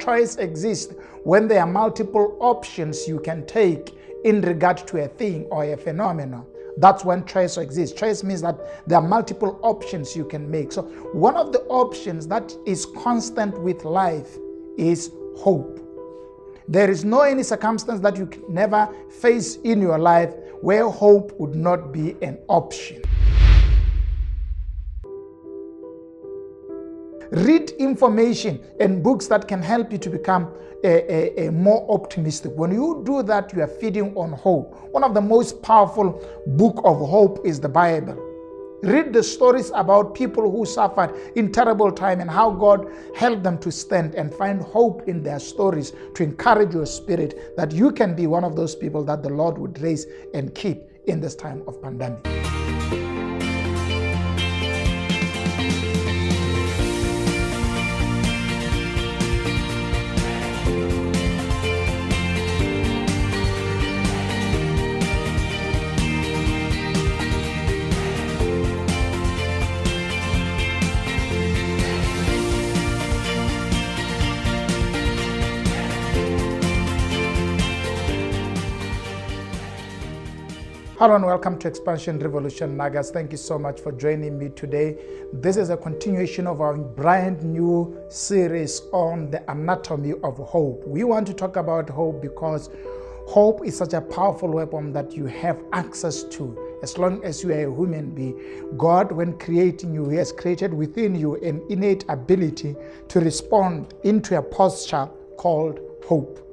choice exists when there are multiple options you can take in regard to a thing or a phenomenon. That's when choice exists. Choice means that there are multiple options you can make. So, one of the options that is constant with life is hope. There is no any circumstance that you can never face in your life where hope would not be an option. Read information and books that can help you to become a, a, a, more optimistic. When you do that, you are feeding on hope. One of the most powerful book of hope is the Bible. Read the stories about people who suffered in terrible time and how God helped them to stand and find hope in their stories to encourage your spirit that you can be one of those people that the Lord would raise and keep in this time of pandemic. Hello and welcome to Expansion Revolution Nagas. Thank you so much for joining me today. This is a continuation of our brand new series on the anatomy of hope. We want to talk about hope because hope is such a powerful weapon that you have access to as long as you are a human being. God, when creating you, He has created within you an innate ability to respond into a posture called hope.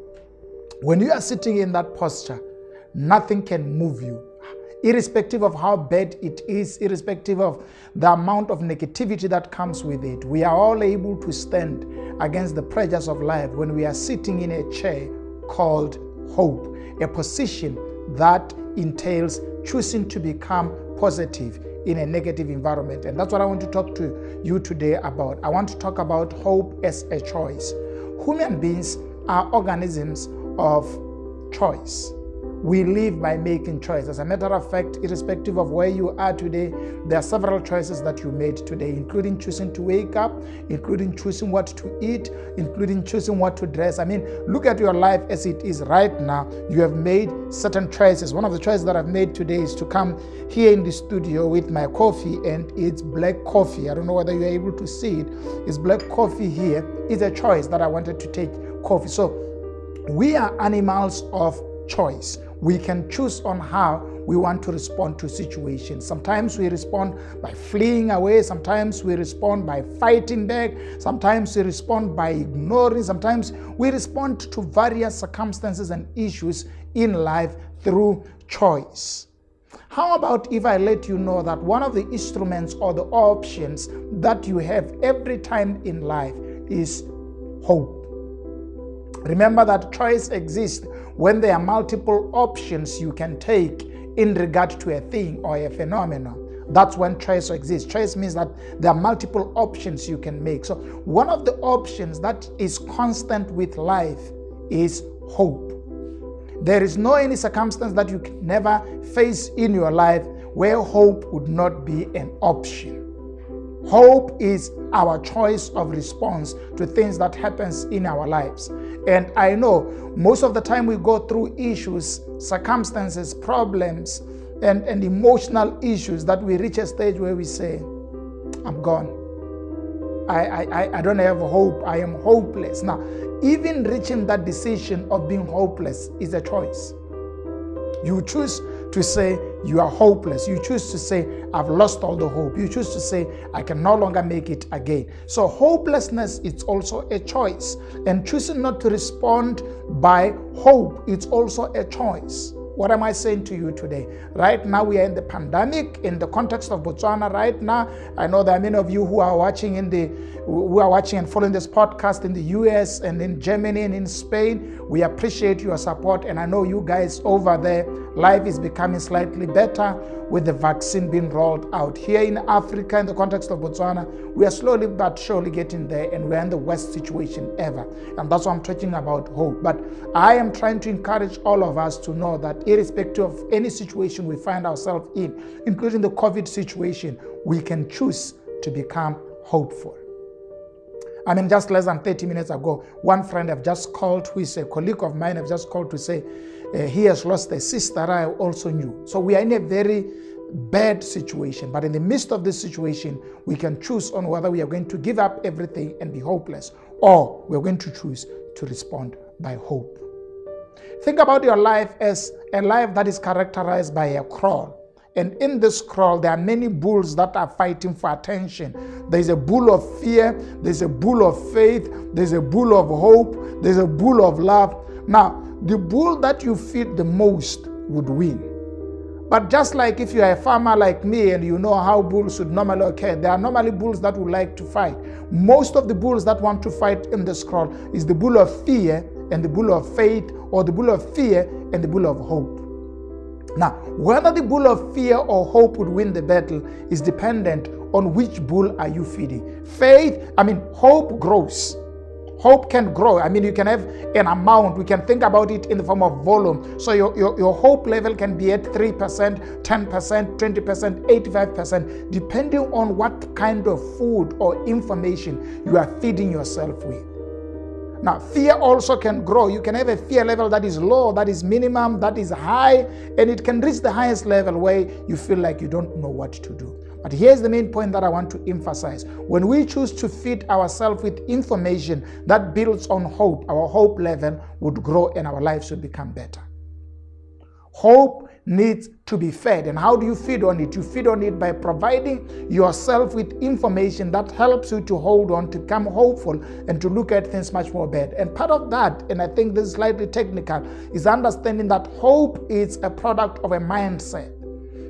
When you are sitting in that posture, nothing can move you irrespective of how bad it is, irrespective of the amount of negativity that comes with it, we are all able to stand against the pressures of life when we are sitting in a chair called hope, a position that entails choosing to become positive in a negative environment. And that's what I want to talk to you today about. I want to talk about hope as a choice. Human beings are organisms of choice. We live by making choices. As a matter of fact, irrespective of where you are today, there are several choices that you made today, including choosing to wake up, including choosing what to eat, including choosing what to dress. I mean, look at your life as it is right now. You have made certain choices. One of the choices that I've made today is to come here in the studio with my coffee, and it's black coffee. I don't know whether you're able to see it. It's black coffee here. It's a choice that I wanted to take coffee. So, we are animals of choice we can choose on how we want to respond to situations. Sometimes we respond by fleeing away, sometimes we respond by fighting back, sometimes we respond by ignoring, sometimes we respond to various circumstances and issues in life through choice. How about if I let you know that one of the instruments or the options that you have every time in life is hope? Remember that choice exists when there are multiple options you can take in regard to a thing or a phenomenon. That's when choice exists. Choice means that there are multiple options you can make. So, one of the options that is constant with life is hope. There is no any circumstance that you can never face in your life where hope would not be an option. Hope is our choice of response to things that happens in our lives. And I know most of the time we go through issues, circumstances, problems, and, and emotional issues that we reach a stage where we say, I'm gone. I, I, I don't have hope. I am hopeless. Now, even reaching that decision of being hopeless is a choice. You choose to say you are hopeless. You choose to say, I've lost all the hope. You choose to say, I can no longer make it again. So, hopelessness is also a choice. And choosing not to respond by hope, it's also a choice. What am I saying to you today? Right now, we are in the pandemic in the context of Botswana. Right now, I know there are many of you who are watching in the who are watching and following this podcast in the US and in Germany and in Spain. We appreciate your support, and I know you guys over there, life is becoming slightly better with the vaccine being rolled out. Here in Africa, in the context of Botswana, we are slowly but surely getting there, and we're in the worst situation ever. And that's why I'm talking about hope. But I am trying to encourage all of us to know that irrespective of any situation we find ourselves in, including the COVID situation, we can choose to become hopeful. I mean, just less than 30 minutes ago, one friend I've just called, who is a colleague of mine, I've just called to say uh, he has lost a sister I also knew. So we are in a very bad situation. But in the midst of this situation, we can choose on whether we are going to give up everything and be hopeless, or we're going to choose to respond by hope. Think about your life as a life that is characterized by a kraal. And in this kraal, there are many bulls that are fighting for attention. There's a bull of fear, there's a bull of faith, there's a bull of hope, there's a bull of love. Now, the bull that you feed the most would win. But just like if you are a farmer like me and you know how bulls should normally occur, there are normally bulls that would like to fight. Most of the bulls that want to fight in the kraal is the bull of fear and the bull of faith, or the bull of fear and the bull of hope. Now, whether the bull of fear or hope would win the battle is dependent on which bull are you feeding. Faith, I mean, hope grows Hope can grow. I mean, you can have an amount. We can think about it in the form of volume. So your, your, your hope level can be at 3%, 10%, 20%, 85%, depending on what kind of food or information you are feeding yourself with. Now, fear also can grow. You can have a fear level that is low, that is minimum, that is high, and it can reach the highest level where you feel like you don't know what to do. But here's the main point that I want to emphasize. When we choose to feed ourselves with information that builds on hope, our hope level would grow and our lives would become better. Hope needs to be fed. And how do you feed on it? You feed on it by providing yourself with information that helps you to hold on, to become hopeful, and to look at things much more better. And part of that, and I think this is slightly technical, is understanding that hope is a product of a mindset.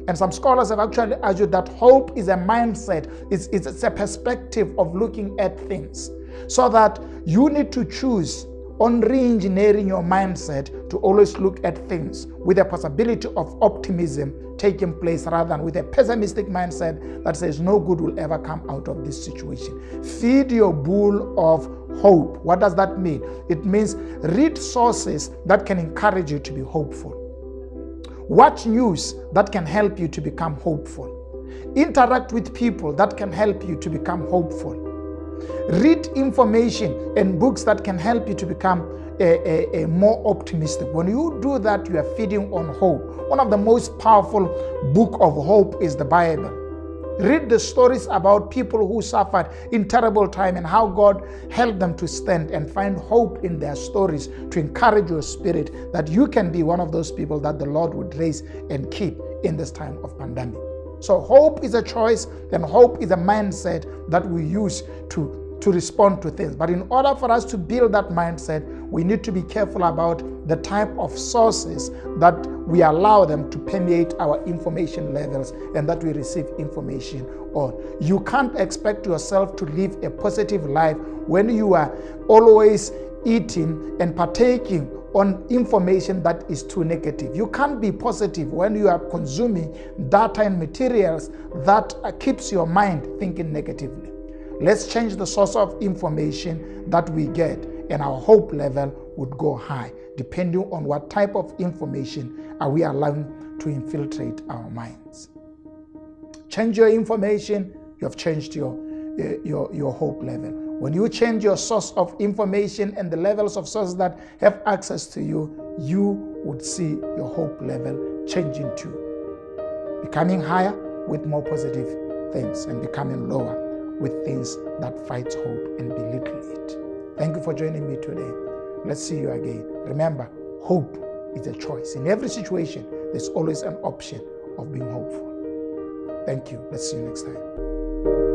And some scholars have actually argued that hope is a mindset, it's, it's, it's a perspective of looking at things. So that you need to choose on re engineering your mindset to always look at things with a possibility of optimism taking place rather than with a pessimistic mindset that says no good will ever come out of this situation. Feed your bull of hope. What does that mean? It means read sources that can encourage you to be hopeful. Watch news that can help you to become hopeful. Interact with people that can help you to become hopeful. Read information and books that can help you to become a, a, a, more optimistic. When you do that, you are feeding on hope. One of the most powerful book of hope is the Bible. Read the stories about people who suffered in terrible time and how God helped them to stand and find hope in their stories to encourage your spirit that you can be one of those people that the Lord would raise and keep in this time of pandemic. So hope is a choice and hope is a mindset that we use to to respond to things. But in order for us to build that mindset, we need to be careful about the type of sources that we allow them to permeate our information levels and that we receive information on. You can't expect yourself to live a positive life when you are always eating and partaking on information that is too negative. You can't be positive when you are consuming data and materials that keeps your mind thinking negatively. Let's change the source of information that we get, and our hope level would go high, depending on what type of information are we allowing to infiltrate our minds. Change your information, you have changed your, uh, your, your hope level. When you change your source of information and the levels of sources that have access to you, you would see your hope level changing too. Becoming higher with more positive things and becoming lower with things that fight hope and belittle it. Thank you for joining me today. Let's see you again. Remember, hope is a choice. In every situation, there's always an option of being hopeful. Thank you. Let's see you next time.